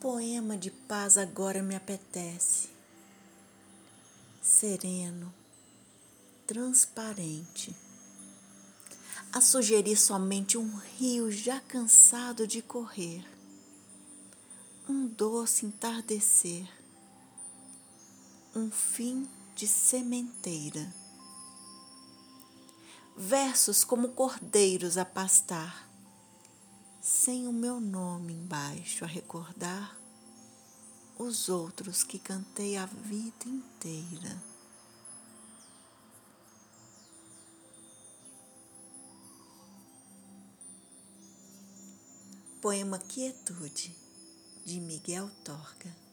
poema de paz agora me apetece, sereno, transparente, a sugerir somente um rio já cansado de correr, um doce entardecer, um fim de sementeira. Versos como cordeiros a pastar sem o meu nome embaixo a recordar os outros que cantei a vida inteira. Poema Quietude, de Miguel Torga.